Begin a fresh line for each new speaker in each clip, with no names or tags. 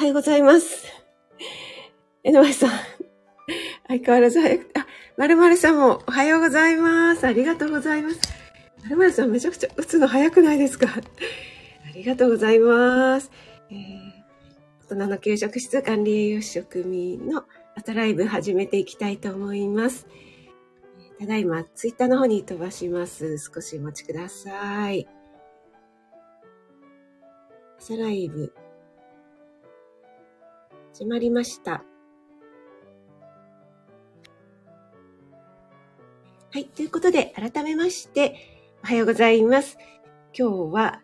はようございます。えのまさん。相変わらず早く、あ、まるまるさんもおはようございます。ありがとうございます。まるまるさんめちゃくちゃ打つの早くないですか？ありがとうございます。えー、大人の給食室管理栄養士職民の朝ライブ始めていきたいと思います。ただいま、ツイッターの方に飛ばします。少しお待ちください。朝ライブ、始まりました。はい。ということで、改めまして、おはようございます。今日は、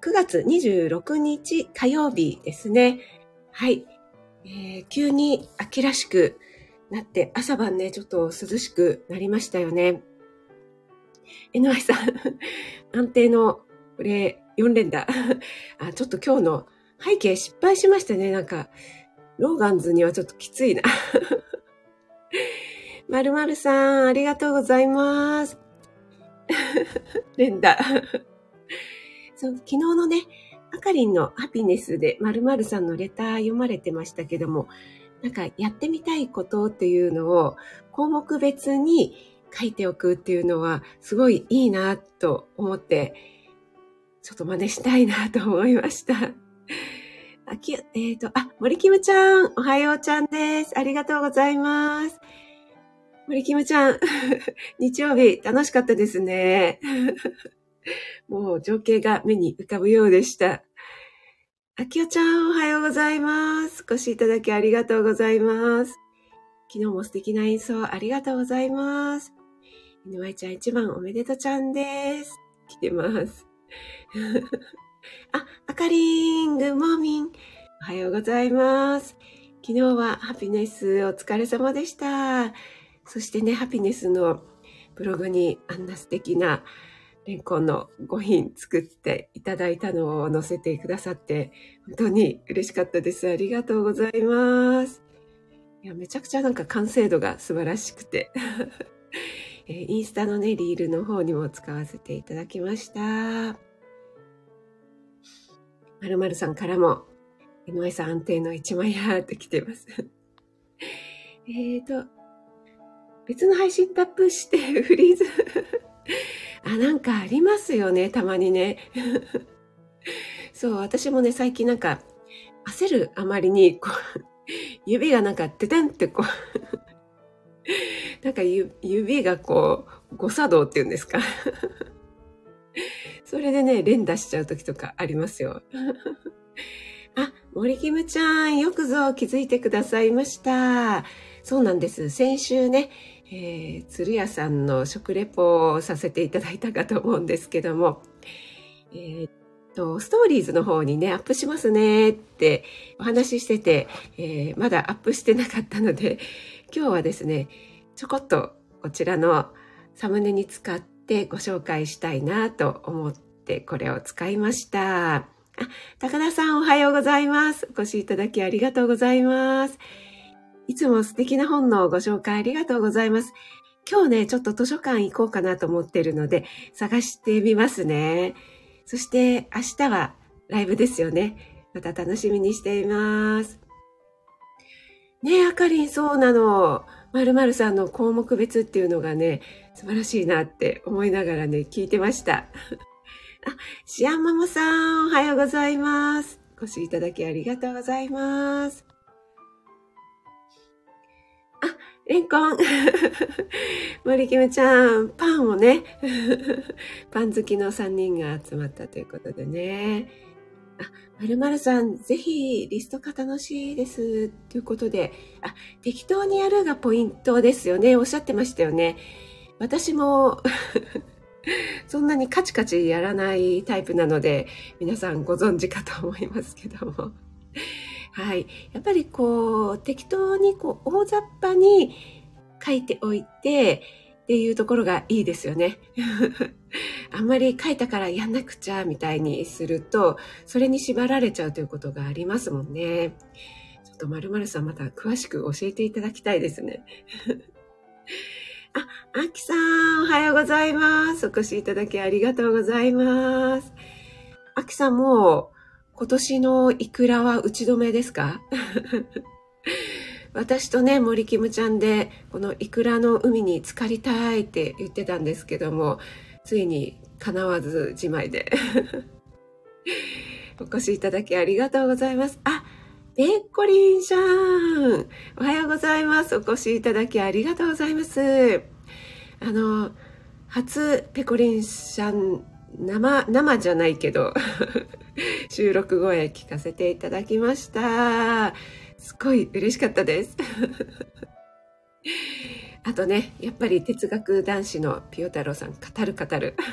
9月26日火曜日ですね。はい。えー、急に秋らしくなって、朝晩ね、ちょっと涼しくなりましたよね。NY さん、安定の、これ、4連打。あ、ちょっと今日の背景失敗しましたね。なんか、ローガンズにはちょっときついな。まるまるさん、ありがとうございます。連打。そう、昨日のね、あかりんのハピネスでまるまるさんのレター読まれてましたけども、なんかやってみたいことっていうのを項目別に書いておくっていうのはすごいいいなと思って、ちょっと真似したいなと思いました。あき、えっ、ー、と、あ、森キムちゃん、おはようちゃんです。ありがとうございます。森キムちゃん、日曜日楽しかったですね。もう情景が目に浮かぶようでした。あきおちゃん、おはようございます。お越しいただきありがとうございます。昨日も素敵な演奏ありがとうございます。犬舞ちゃん一番おめでとうちゃんです。来てます。あ、あかりん、グッモーミン。おはようございます。昨日はハピネスお疲れ様でした。そしてね、ハピネスのブログにあんな素敵なレンコンの5品作っていただいたのを載せてくださって、本当に嬉しかったです。ありがとうございます。いや、めちゃくちゃなんか完成度が素晴らしくて。えインスタのね、リールの方にも使わせていただきました。まるまるさんからも、井上さん安定の一枚やって来てます。えっと、別の配信タップして フリーズ あ、なんかありますよね、たまにね。そう、私もね、最近なんか、焦るあまりに、こう、指がなんか、ててんってこうなんか指がこう、誤作動っていうんですかそれでね、連打しちゃう時とかありますよ。あ、森キムちゃん、よくぞ気づいてくださいました。そうなんです。先週ね、えー、鶴屋さんの食レポをさせていただいたかと思うんですけども、えー、と、ストーリーズの方にね、アップしますねってお話ししてて、えー、まだアップしてなかったので、今日はですね、ちょこっとこちらのサムネに使ってご紹介したいなと思ってこれを使いました。あ、高田さんおはようございます。お越しいただきありがとうございます。いつも素敵な本のご紹介ありがとうございます。今日ね、ちょっと図書館行こうかなと思ってるので、探してみますね。そして明日はライブですよね。また楽しみにしています。ねえ、あかりん、そうなの。まるまるさんの項目別っていうのがね、素晴らしいなって思いながらね、聞いてました。あ、シアンママさん、おはようございます。お越しいただきありがとうございます。あレンコン 森キムちゃん、パンをね、パン好きの3人が集まったということでね。あ、まるまるさん、ぜひリスト化楽しいです。ということで、あ、適当にやるがポイントですよね。おっしゃってましたよね。私も そんなにカチカチやらないタイプなので、皆さんご存知かと思いますけども。はい。やっぱりこう、適当にこう、大雑把に書いておいて、っていうところがいいですよね。あんまり書いたからやんなくちゃみたいにすると、それに縛られちゃうということがありますもんね。ちょっとまるさんまた詳しく教えていただきたいですね。あ、あきさん、おはようございます。お越しいただきありがとうございます。あきさんも、今年のイクラは打ち止めですか？私とね、森キムちゃんで、このイクラの海に浸かりたいって言ってたんですけども、ついに叶わずじまいで。お越しいただきありがとうございます。あ、ペッコリンさん。おはようございます。お越しいただきありがとうございます。あの、初ペコリンさん、生、生じゃないけど、収録声聞かせていただきました。すごい嬉しかったです。あとね、やっぱり哲学男子のピオ太郎さん、語る語る。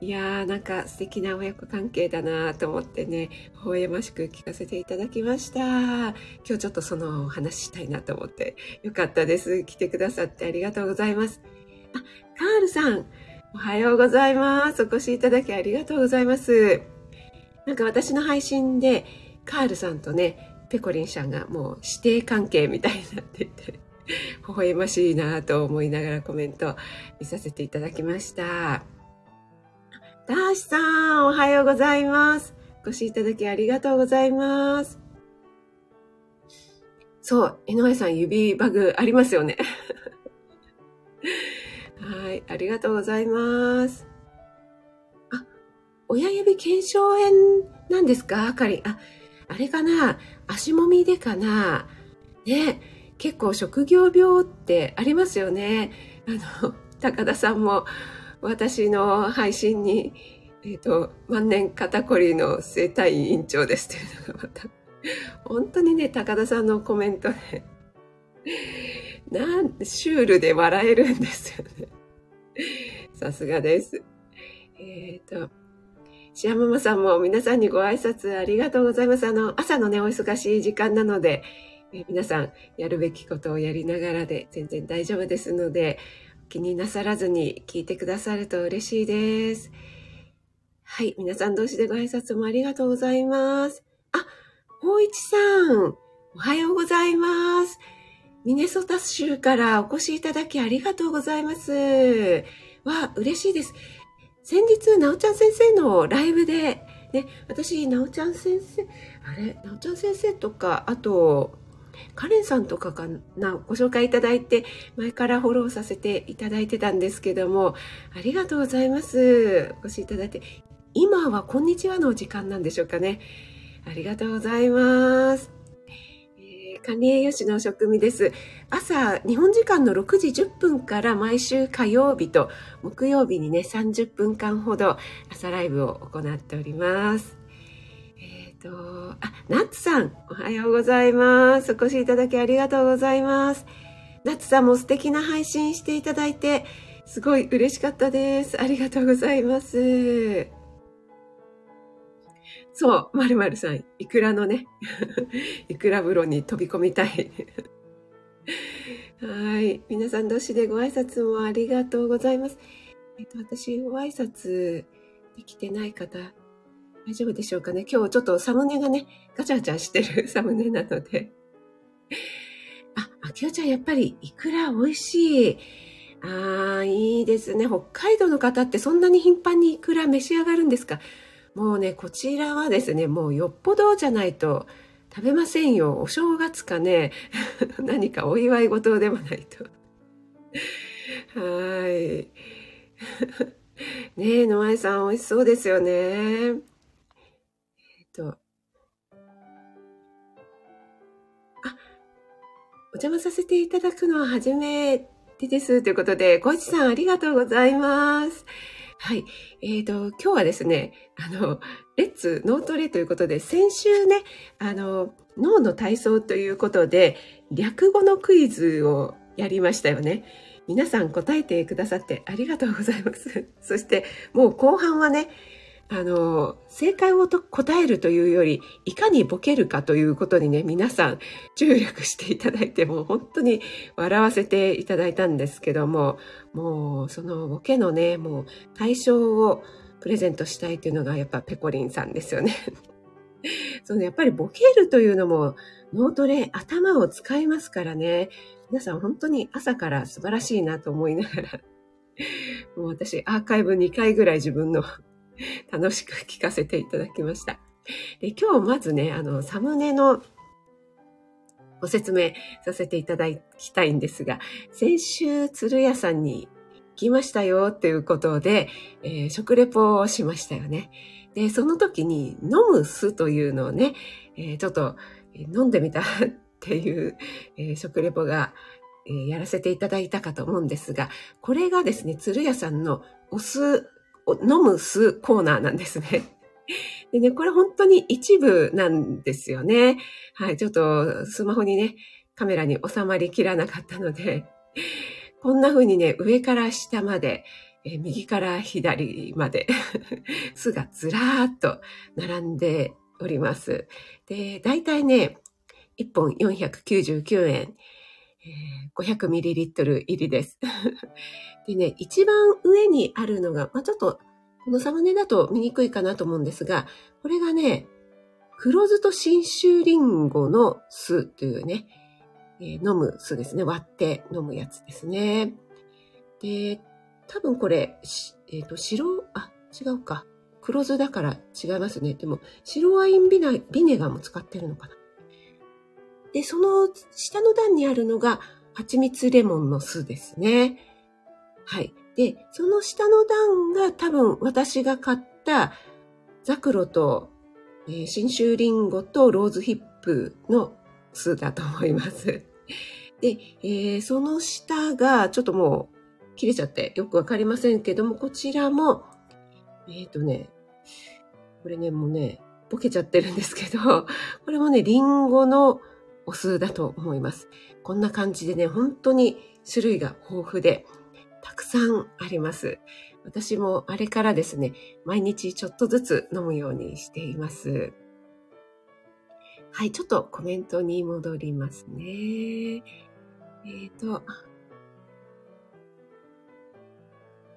いやー、なんか素敵な親子関係だなと思ってね、微笑ましく聞かせていただきました。今日ちょっとそのお話したいなと思って、よかったです。来てくださってありがとうございます。あ、カールさん、おはようございます。お越しいただきありがとうございます。なんか私の配信で、カールさんとね、ペコリンさんがもう師弟関係みたいになってて、微笑ましいなと思いながらコメント見させていただきました。ダーシさん、おはようございます。お越しいただきありがとうございます。そう、井上さん指バグありますよね。はい、ありがとうございます。あ、親指腱鞘炎なんですか？あかり。あ、あれかな？足もみでかな？ね、結構職業病ってありますよね。あの、高田さんも私の配信に、えっ、ー、と、万年肩こりの生体委員長ですっていうのがまた、本当にね、高田さんのコメントで、なんシュールで笑えるんですよね。さすがです。えっ、ー、と、シアママさんも皆さんにご挨拶ありがとうございます。あの、朝のね、お忙しい時間なので、皆さんやるべきことをやりながらで全然大丈夫ですので、気になさらずに聞いてくださると嬉しいです。はい、皆さん同士でご挨拶もありがとうございます。あ、大一さん、おはようございます。ミネソタ州からお越しいただきありがとうございます。わ、嬉しいです。先日、なおちゃん先生のライブで、ね、私、なおちゃん先生、あれ、なおちゃん先生とか、あと、カレンさんとかかな、ご紹介いただいて、前からフォローさせていただいてたんですけども、ありがとうございます。お越しいただいて。今はこんにちはのお時間なんでしょうかね。ありがとうございます。管理栄養士の職味です。朝、日本時間の6時10分から毎週火曜日と木曜日にね、30分間ほど朝ライブを行っております。と、あ、ナッツさん、おはようございます。お越しいただきありがとうございます。ナッツさんも素敵な配信していただいて、すごい嬉しかったです。ありがとうございます。そう、まるまるさん、いくらのね、いくら風呂に飛び込みたい。はい。皆さん同士でご挨拶もありがとうございます。えっと、私、ご挨拶できてない方、大丈夫でしょうかね。今日ちょっとサムネがね、ガチャガチャしてる サムネなので。あ、あきおちゃん、やっぱり、いくら美味しい。ああ、いいですね。北海道の方ってそんなに頻繁にいくら召し上がるんですか？もうね、こちらはですね、もうよっぽどじゃないと食べませんよ。お正月かね、何かお祝い事でもないと。はい。ねえ、野前さん美味しそうですよね。と。あ、お邪魔させていただくのは初めてです。ということで、小市さんありがとうございます。はい。えっ、ー、と、今日はですね、あの、レッツ脳トレということで、先週ね、あの、脳の体操ということで、略語のクイズをやりましたよね。皆さん答えてくださってありがとうございます。そして、もう後半はね、あの、正解を答えるというより、いかにボケるかということにね、皆さん注力していただいて、もう本当に笑わせていただいたんですけども、もうそのボケのね、もう対象をプレゼントしたいというのがやっぱペコリンさんですよね。そのやっぱりボケるというのも脳トレ頭を使いますからね。皆さん本当に朝から素晴らしいなと思いながら、もう私アーカイブ2回ぐらい自分の 楽しく聞かせていただきました。で今日まずね、あの、サムネのご説明させていただきたいんですが、先週、鶴屋さんに来ましたよっていうことで、えー、食レポをしましたよね。で、その時に飲む酢というのをね、えー、ちょっと飲んでみたっていう、えー、食レポが、えー、やらせていただいたかと思うんですが、これがですね、鶴屋さんのお酢、飲む酢コーナーなんですね。でね、これ本当に一部なんですよね。はい、ちょっとスマホにね、カメラに収まりきらなかったので、こんな風にね、上から下まで、え右から左まで 巣がずらーっと並んでおります。で、だいたいね、1本499円、えー、500ml 入りです。でね、一番上にあるのが、まあ、ちょっと、このサムネだと見にくいかなと思うんですが、これがね、黒酢と新州リンゴの酢というね、えー、飲む酢ですね。割って飲むやつですね。で、多分これ、えっ、ー、と、白、あ、違うか。黒酢だから違いますね。でも、白ワインビネビネガーも使ってるのかな。で、その下の段にあるのが、蜂蜜レモンの酢ですね。はい。で、その下の段が多分私が買ったザクロと、えー、新州リンゴとローズヒップの酢だと思います。で、えー、その下がちょっともう切れちゃってよくわかりませんけども、こちらも、えっ、ー、とね、これね、もうね、ボケちゃってるんですけど、これもね、リンゴのお酢だと思います。こんな感じでね、本当に種類が豊富で、たくさんあります。私もあれからですね、毎日ちょっとずつ飲むようにしています。はい、ちょっとコメントに戻りますね。えっ、ー、と、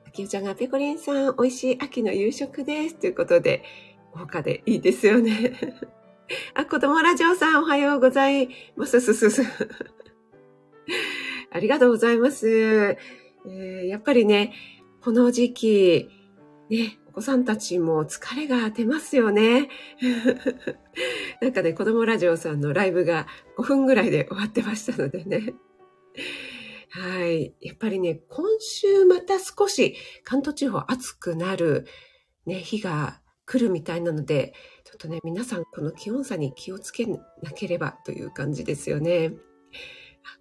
秋代ちゃんがペコリンさん、美味しい秋の夕食です。ということで、豪華でいいですよね。あ、子供ラジオさん、おはようございます。すすす。ありがとうございます、やっぱりね、この時期、ね、お子さんたちも疲れが出ますよね。なんかね、子供ラジオさんのライブが5分ぐらいで終わってましたのでね。はい。やっぱりね、今週また少し関東地方暑くなる、ね、日が来るみたいなので、ちょっとね、皆さんこの気温差に気をつけなければという感じですよね。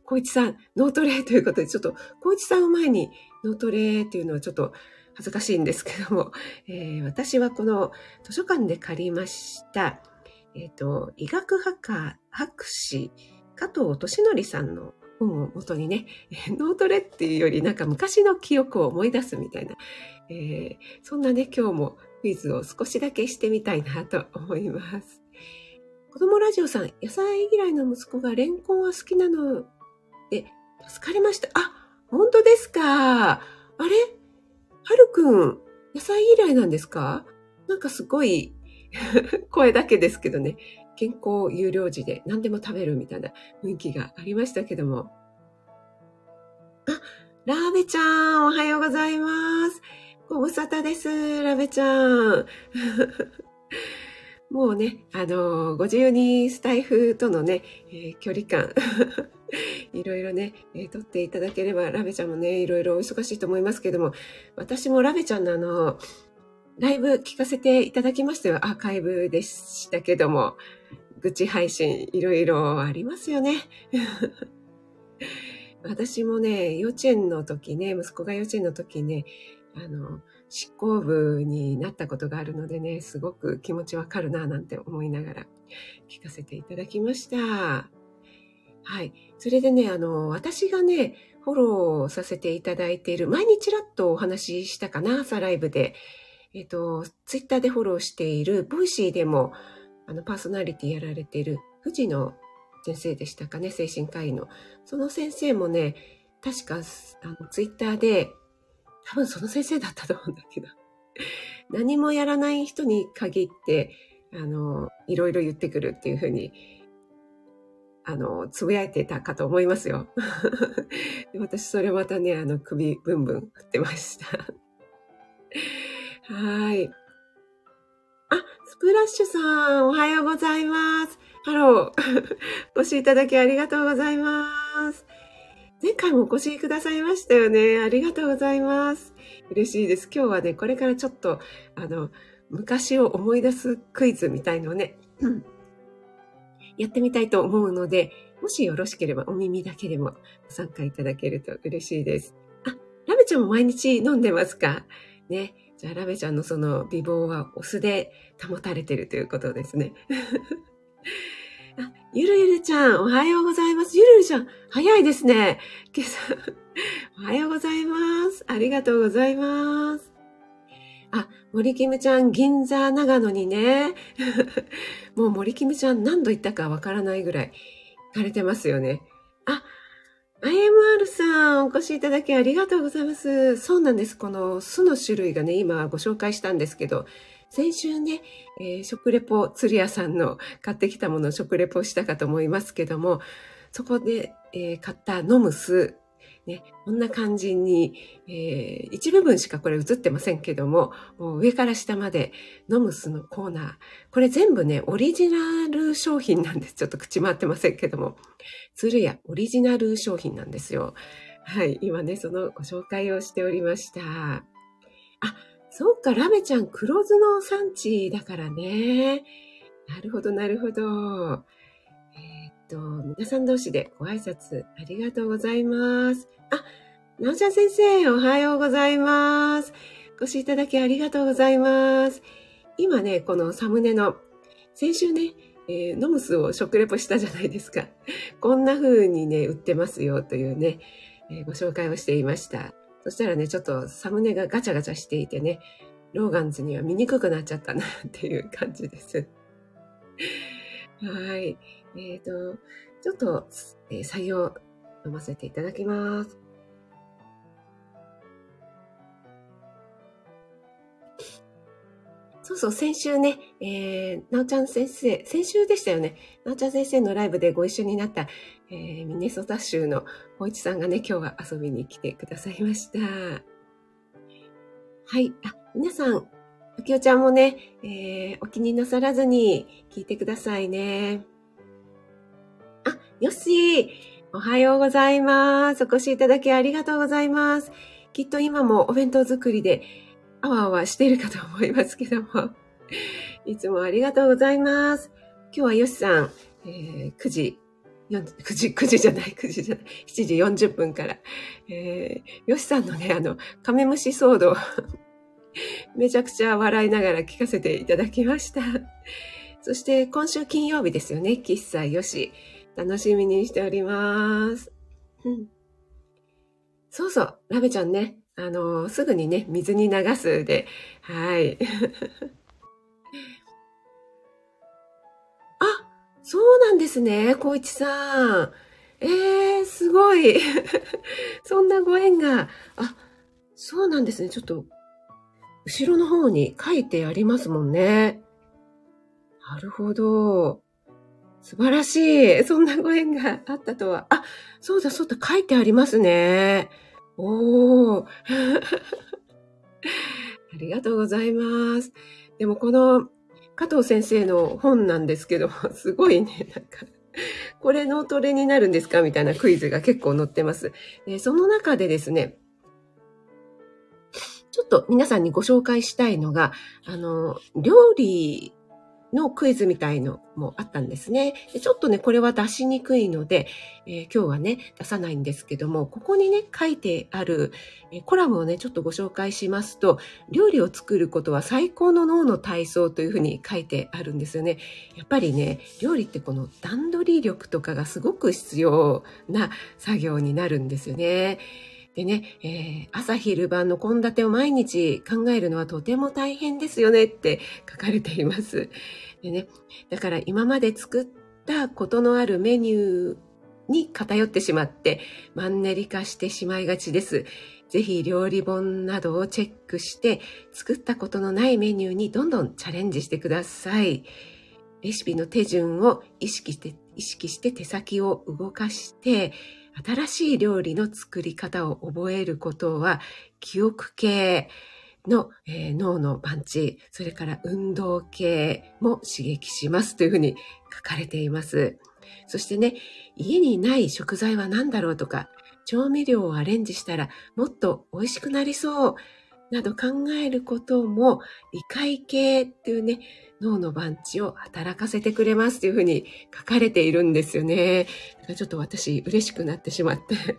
小一さん、脳トレということで、ちょっと、小一さんを前に脳トレっていうのはちょっと恥ずかしいんですけども、えー、私はこの図書館で借りました、えっ、ー、と、医学博博士、加藤敏則さんの本をもとにね、脳トレっていうよりなんか昔の記憶を思い出すみたいな、えー、そんなね、今日もクイズを少しだけしてみたいなと思います。子供ラジオさん、野菜嫌いの息子がレンコンは好きなので、助かりました。あ、本当ですか。あれ？はるくん、野菜嫌いなんですか？なんかすごい 声だけですけどね、健康有料児で何でも食べるみたいな雰囲気がありましたけども。あ、ラーベちゃん、おはようございます。ご無沙汰です、ラベちゃん。もうね、あの、ご自由にスタイフとのね、えー、距離感、いろいろね、えー、取っていただければ、ラベちゃんもね、いろいろお忙しいと思いますけども、私もラベちゃんのあの、ライブ聞かせていただきましたよ。アーカイブでしたけども、愚痴配信いろいろありますよね。私もね、幼稚園の時ね、息子が幼稚園の時ね、あの、執行部になったことがあるのでね、すごく気持ちわかるななんて思いながら聞かせていただきました。はい。それでね、あの、私がね、フォローさせていただいている、毎日らっとお話ししたかな、朝ライブで。えっ、と、ツイッターでフォローしている、 Voicy でも、あの、パーソナリティやられている、藤野先生でしたかね、精神科医の。その先生もね、確か、あの、ツイッターで、多分その先生だったと思うんだけど、何もやらない人に限って、あの、いろいろ言ってくるっていうふうに、あの、つぶやいてたかと思いますよ。私、それまたね、あの、首ブンブン振ってました。はい。あスプラッシュさん、おはようございます。ハロー。お越しいただきありがとうございます。前回もお越しくださいましたよね。ありがとうございます。嬉しいです。今日はね、これからちょっと、あの、昔を思い出すクイズみたいのをね、うん、やってみたいと思うので、もしよろしければお耳だけでもご参加いただけると嬉しいです。あ、ラメちゃんも毎日飲んでますか？ね。じゃあ、ラメちゃんのその美貌はお酢で保たれてるということですね。あ、ゆるゆるちゃん、おはようございます。ゆるゆるちゃん、早いですね。今朝、おはようございます。ありがとうございます。あ、森キムちゃん、銀座、長野にね。もう森キムちゃん何度行ったかわからないぐらい行かれてますよね。あ、IMR さん、お越しいただきありがとうございます。そうなんです。この巣の種類がね、今ご紹介したんですけど、先週ね、えー、食レポ、釣り屋さんの買ってきたものを食レポしたかと思いますけども、そこで、えー、買った飲む酢、ね、こんな感じに、えー、一部分しかこれ映ってませんけども、もう上から下まで飲む酢のコーナー。これ全部ね、オリジナル商品なんです。ちょっと口回ってませんけども。鶴屋オリジナル商品なんですよ。はい。今ね、そのご紹介をしておりました。あ、そうか、ラメちゃん黒酢の産地だからね。なるほど、なるほど。えー、っと、皆さん同士でご挨拶ありがとうございます。あ、なおちゃん先生、おはようございます。お越しいただきありがとうございます。今ね、このサムネの、先週ね、えー、ノムスを食レポしたじゃないですか。こんな風にね、売ってますよというね、えー、ご紹介をしていました。そしたらね、ちょっとサムネがガチャガチャしていてね、ローガンズには見にくくなっちゃったなっていう感じです。はい。えっ、ー、と、ちょっと、えー、採用飲ませていただきます。そうそう、先週ね、えー、なおちゃん先生、先週でしたよね。なおちゃん先生のライブでご一緒になった、えー、ミネソタ州の大一さんがね、今日は遊びに来てくださいました。はい。あ、皆さん、あきおちゃんもね、えー、お気になさらずに聞いてくださいね。あ、よしおはようございます。お越しいただきありがとうございます。きっと今もお弁当作りであわあわしているかと思いますけども、いつもありがとうございます。今日はよしさん、えー、9時、9時、9時じゃない、9時じゃない、7時40分から、えー、よしさんのね、あの、カメムシ騒動、めちゃくちゃ笑いながら聞かせていただきました。そして今週金曜日ですよね、喫茶よし。楽しみにしております。うん、そうそう、ラベちゃんね、あの、すぐにね、水に流すで、はい。あ、そうなんですね、小一さん。えー、すごい。そんなご縁が。あ、そうなんですね。ちょっと、後ろの方に書いてありますもんね。なるほど。素晴らしい。そんなご縁があったとは。あ、そうだそうだ、書いてありますね。おー。ありがとうございます。でもこの加藤先生の本なんですけど、すごいね、なんか、これ脳トレになるんですか？みたいなクイズが結構載ってます。その中でですね、ちょっと皆さんにご紹介したいのが、あの、料理のクイズみたいのもあったんですね。ちょっとね、これは出しにくいので、えー、今日はね、出さないんですけども、ここにね、書いてある、えー、コラムをね、ちょっとご紹介しますと、料理を作ることは最高の脳の体操というふうに書いてあるんですよね。やっぱりね、料理ってこの段取り力とかがすごく必要な作業になるんですよね。でね、えー、朝昼晩の献立を毎日考えるのはとても大変ですよねって書かれています。でね、だから今まで作ったことのあるメニューに偏ってしまってマンネリ化してしまいがちです。ぜひ料理本などをチェックして作ったことのないメニューにどんどんチャレンジしてください。レシピの手順を意識して、意識して手先を動かして新しい料理の作り方を覚えることは記憶系、の、えー、脳のパンチ、それから運動系も刺激しますというふうに書かれています。そしてね、家にない食材は何だろうとか、調味料をアレンジしたらもっと美味しくなりそうなど考えることも理解系っていうね、脳の番地を働かせてくれますというふうに書かれているんですよね。ちょっと私嬉しくなってしまって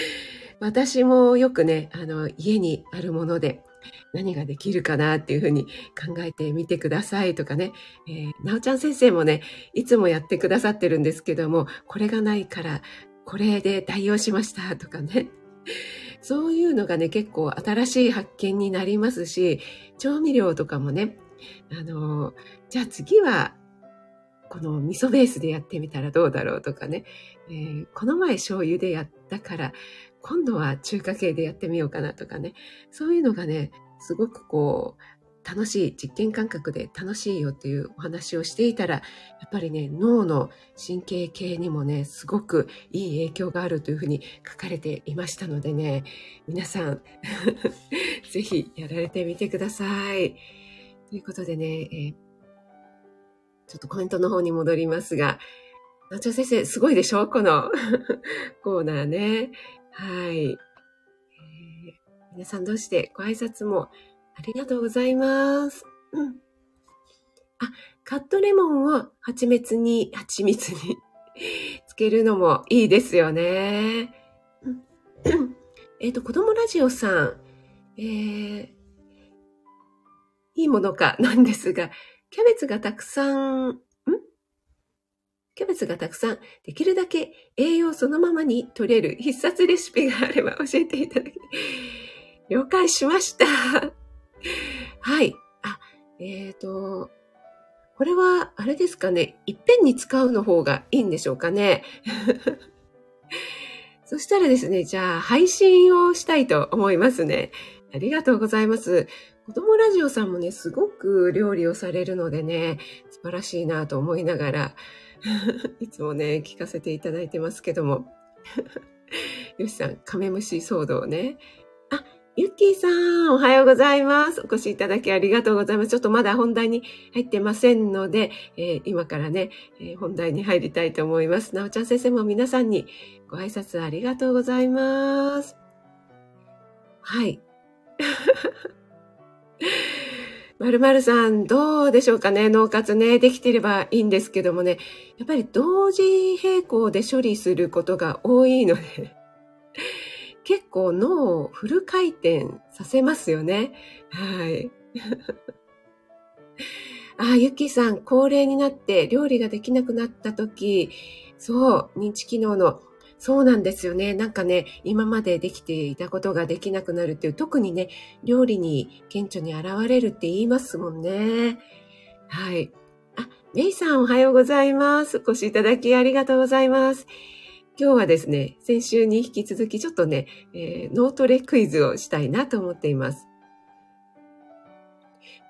私もよくね、あの、家にあるもので何ができるかなっていうふうに考えてみてくださいとかね、えー、なおちゃん先生もね、いつもやってくださってるんですけども、これがないからこれで代用しましたとかね。そういうのがね、結構新しい発見になりますし、調味料とかもね、あの、じゃあ次は、この味噌ベースでやってみたらどうだろうとかね、えー、この前醤油でやったから、今度は中華系でやってみようかなとかね、そういうのがね、すごくこう、楽しい、実験感覚で楽しいよっていうお話をしていたら、やっぱりね、脳の神経系にもね、すごくいい影響があるというふうに書かれていましたのでね、皆さん、ぜひやられてみてください。ということでね、えー、ちょっとコメントの方に戻りますが、なちゃ先生、すごいでしょ？この コーナーね。はい、皆さんどうしてご挨拶もありがとうございます。うん。あ、カットレモンを蜂蜜に、蜂蜜に つけるのもいいですよね。えっと、子供ラジオさん、えー、いいものかなんですが、キャベツがたくさん、ん？キャベツがたくさん、できるだけ栄養そのままに取れる必殺レシピがあれば教えていただき、了解しました。はい。あ、えっ、ー、と、これは、あれですかね。いっぺんに使うの方がいいんでしょうかね。そしたらですね、じゃあ、配信をしたいと思いますね。ありがとうございます。子供ラジオさんもね、すごく料理をされるのでね、素晴らしいなと思いながら、いつもね、聞かせていただいてますけども。よしさん、カメムシ騒動ね。ゆっきーさん、おはようございます。お越しいただきありがとうございます。ちょっとまだ本題に入ってませんので、えー、今からね、えー、本題に入りたいと思います。なおちゃん先生も皆さんにご挨拶ありがとうございます。はい。まるまるさん、どうでしょうかね？脳活ね、できてればいいんですけどもね、やっぱり同時並行で処理することが多いので結構脳をフル回転させますよね。はい。あ、ゆきさん、高齢になって料理ができなくなった時、そう、認知機能の、そうなんですよね。なんかね、今までできていたことができなくなるっていう、特にね、料理に顕著に現れるって言いますもんね。はい。あ、メイさんおはようございます。お越しいただきありがとうございます。今日はですね、先週に引き続きちょっとね、えー、脳トレクイズをしたいなと思っています。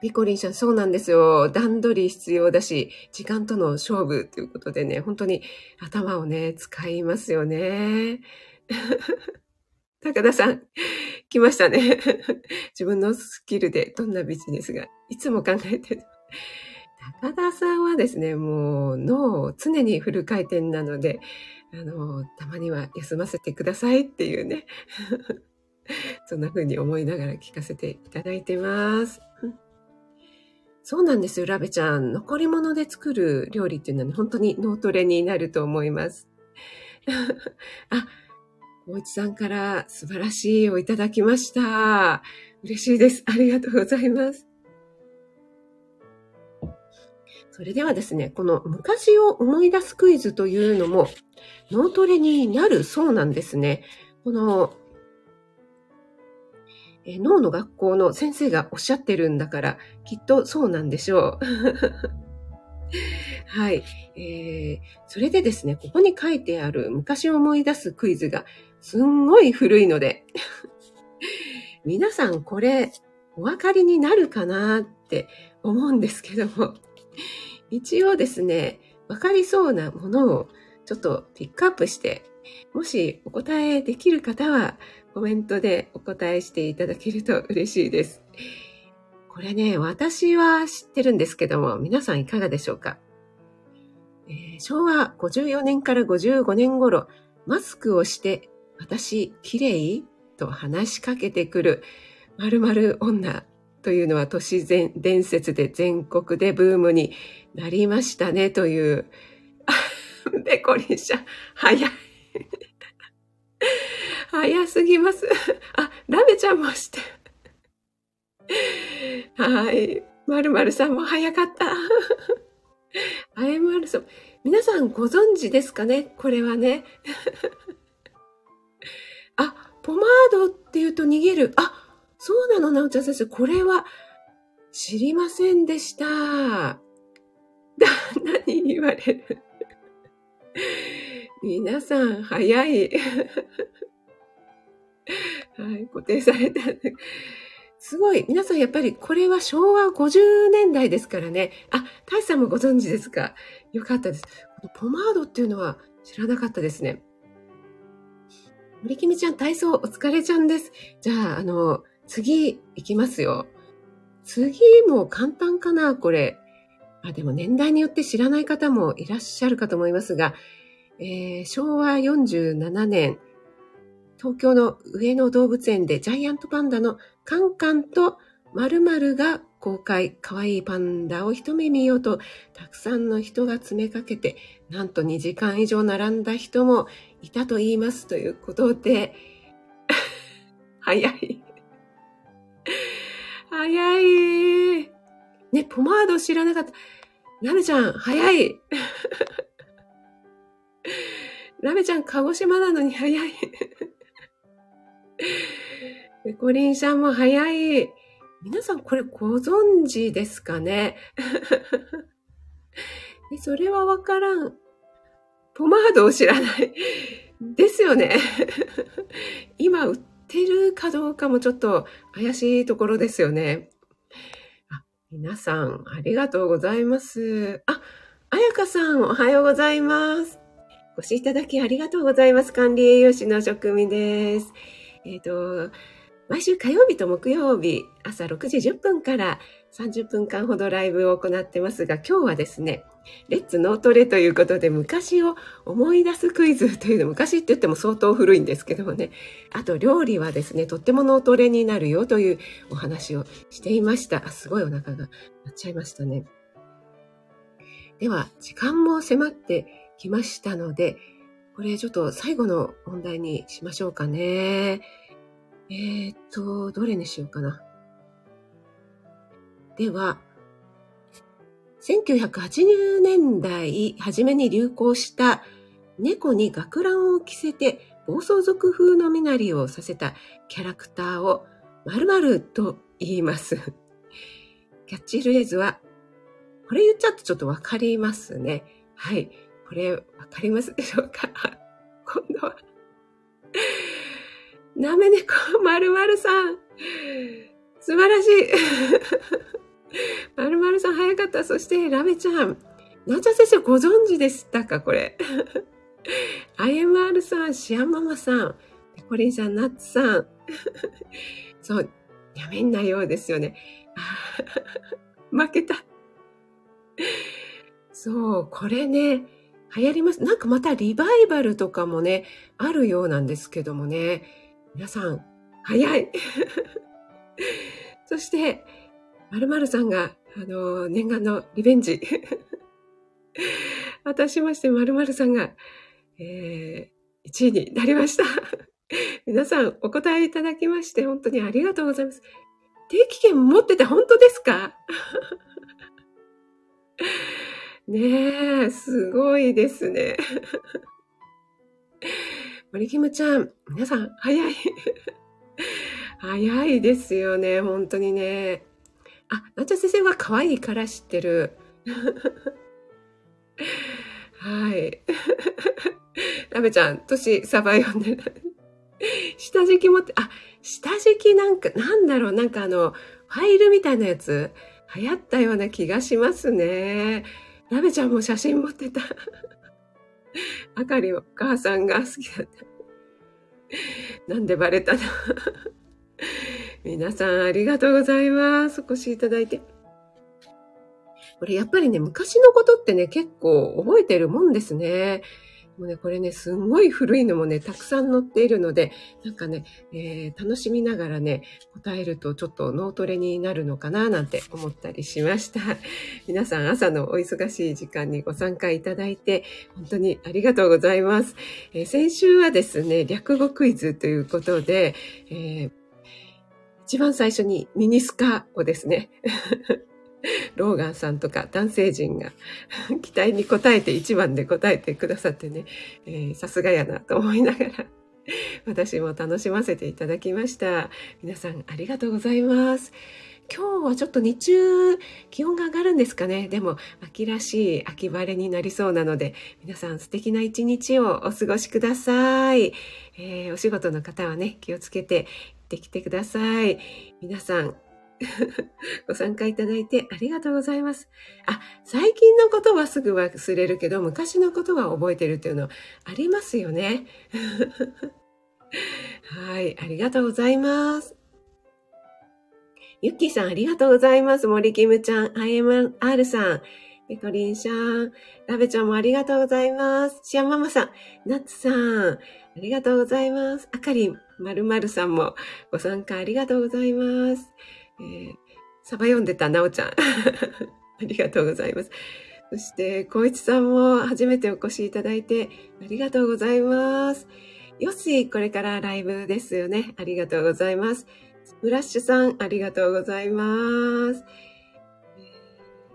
ピコリンさん、そうなんですよ。段取り必要だし、時間との勝負ということでね、本当に頭をね、使いますよね。高田さん、来ましたね。自分のスキルでどんなビジネスが、いつも考えてる。高田さんはですね、もう脳を常にフル回転なので、あの、たまには休ませてくださいっていうね。そんな風に思いながら聞かせていただいてます。そうなんですよ、ラベちゃん。残り物で作る料理っていうのはね、本当に脳トレになると思います。あ、大内さんから素晴らしいをいただきました。嬉しいです。ありがとうございます。それではですね、この昔を思い出すクイズというのも脳トレになるそうなんですね。この、え脳の学校の先生がおっしゃってるんだから、きっとそうなんでしょう。はい、えー。それでですね、ここに書いてある昔を思い出すクイズがすんごい古いので、皆さんこれお分かりになるかなって思うんですけども、一応ですね、わかりそうなものをちょっとピックアップして、もしお答えできる方はコメントでお答えしていただけると嬉しいです。これね、私は知ってるんですけども、皆さんいかがでしょうか、えー、昭和54年から55年頃、マスクをして、私、綺麗と話しかけてくる、〇〇女というのは都市伝説で全国でブームになりましたねという、でこりんしゃ、早い。早すぎます。あ、ラメちゃんもして。はい。まるまるさんも早かった。あやまるさん。皆さんご存知ですかね？これはね。あ、ポマードって言うと逃げる。あ、そうなの、なおちゃん先生。これは知りませんでした。旦那に言われる。皆さん、早い。はい、固定された。すごい。皆さんやっぱりこれは昭和50年代ですからね。あ、タイさんもご存知ですか？よかったです。このポマードっていうのは知らなかったですね。森君ちゃん体操お疲れちゃんです。じゃあ、あの、次行きますよ。次も簡単かなこれ。あ、でも年代によって知らない方もいらっしゃるかと思いますが、えー、昭和47年、東京の上野動物園でジャイアントパンダのカンカンと〇〇が公開、可愛いパンダを一目見ようと、たくさんの人が詰めかけて、なんと2時間以上並んだ人もいたと言いますということで、早い。早い。ね、ポマード知らなかった。ラメちゃん、早い。ラメちゃん、鹿児島なのに早い。ペ コリンさんも早い。皆さんこれご存知ですかね？それはわからん。ポマードを知らない。ですよね。今売ってるかどうかもちょっと怪しいところですよね。皆さん、ありがとうございます。あ、あやかさん、おはようございます。ご視聴いただきありがとうございます。管理栄養士の職務です。えっ、ー、と、毎週火曜日と木曜日朝6時10分から30分間ほどライブを行ってますが、今日はですね、レッツノートレということで昔を思い出すクイズというの昔って言っても相当古いんですけどもね、あと料理はですね、とっても脳トレになるよというお話をしていました。あすごいお腹が鳴っちゃいましたね。では、時間も迫ってきましたので、これちょっと最後の問題にしましょうかね。えー、っと、どれにしようかな。では、1980年代初めに流行した猫に学ランを着せて暴走族風の身なりをさせたキャラクターを〇〇と言います。キャッチフレーズは、これ言っちゃうとちょっとわかりますね。はい。これわかります でしょうか？今度はなめ猫まるまるさん。素晴らしい。まるまるさん早かった。そして、ラメちゃん。なちゃ先生ご存知でしたか？これ。IMR さん、シアンママさん、ペコリンさん、ナッツさん。そう、やめんなようですよね。負けた。そう、これね、流行ります。なんかまたリバイバルとかもね、あるようなんですけどもね。皆さん、早いそして、まるさんが、あの、念願のリベンジ。私まして、まるまるさんが、えー、1位になりました。皆さん、お答えいただきまして、本当にありがとうございます。定期券持ってて本当ですか？ねえ、すごいですね。森キムちゃん、皆さん、早い。早いですよね、本当にね。あ、なっちゃ先生は可愛いから知ってる。はい。ラメちゃん、年サバ読んでる。下敷き持って、あ、下敷きなんか、なんだろう、なんかあの、ファイルみたいなやつ、流行ったような気がしますね。ラメちゃんも写真持ってた。あかりお母さんが好きだった。なんでバレたの？皆さんありがとうございます。お越しいただいて。これやっぱりね、昔のことってね、結構覚えてるもんですね。もうね、これね、すんごい古いのもね、たくさん載っているので、なんかね、えー、楽しみながらね、答えるとちょっと脳トレになるのかななんて思ったりしました。皆さん朝のお忙しい時間にご参加いただいて、本当にありがとうございます。えー、先週はですね、略語クイズということで、えー、一番最初にミニスカをですね、ローガンさんとか男性陣が 期待に応えて一番で答えてくださってね、さすがやなと思いながら 私も楽しませていただきました。皆さんありがとうございます。今日はちょっと日中気温が上がるんですかね。でも秋らしい秋晴れになりそうなので皆さん素敵な一日をお過ごしください。えー、お仕事の方はね気をつけてってきてください。皆さん ご参加いただいてありがとうございます。あ、最近のことはすぐ忘れるけど、昔のことは覚えてるっていうのありますよね。はい、ありがとうございます。ゆっきーさん、ありがとうございます。森キムちゃん、IMR さん、ペコリンさん、ラベちゃんもありがとうございます。シアンママさん、ナッツさん、ありがとうございます。あかりん、まるまるさんもご参加ありがとうございます。えー、サバ読んでたなおちゃん。ありがとうございます。そして、こいちさんも初めてお越しいただいて、ありがとうございます。よし、これからライブですよね。ありがとうございます。ブラッシュさん、ありがとうございます。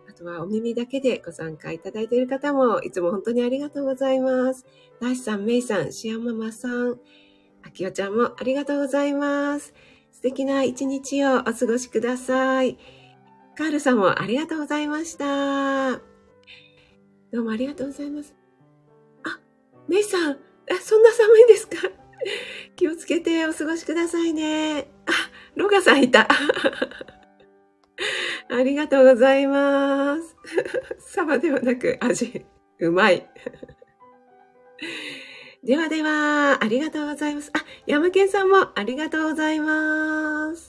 あとは、お耳だけでご参加いただいている方も、いつも本当にありがとうございます。ダッシュさん、メイさん、シアママさん、あきおちゃんもありがとうございます。素敵な一日をお過ごしください。カールさんもありがとうございました。どうもありがとうございます。あ、メイさん、あそんな寒いんですか？気をつけてお過ごしくださいね。あ、ロガさんいた。ありがとうございます。サバではなく味、うまい。ではでは、ありがとうございます。あ、山県さんもありがとうございます。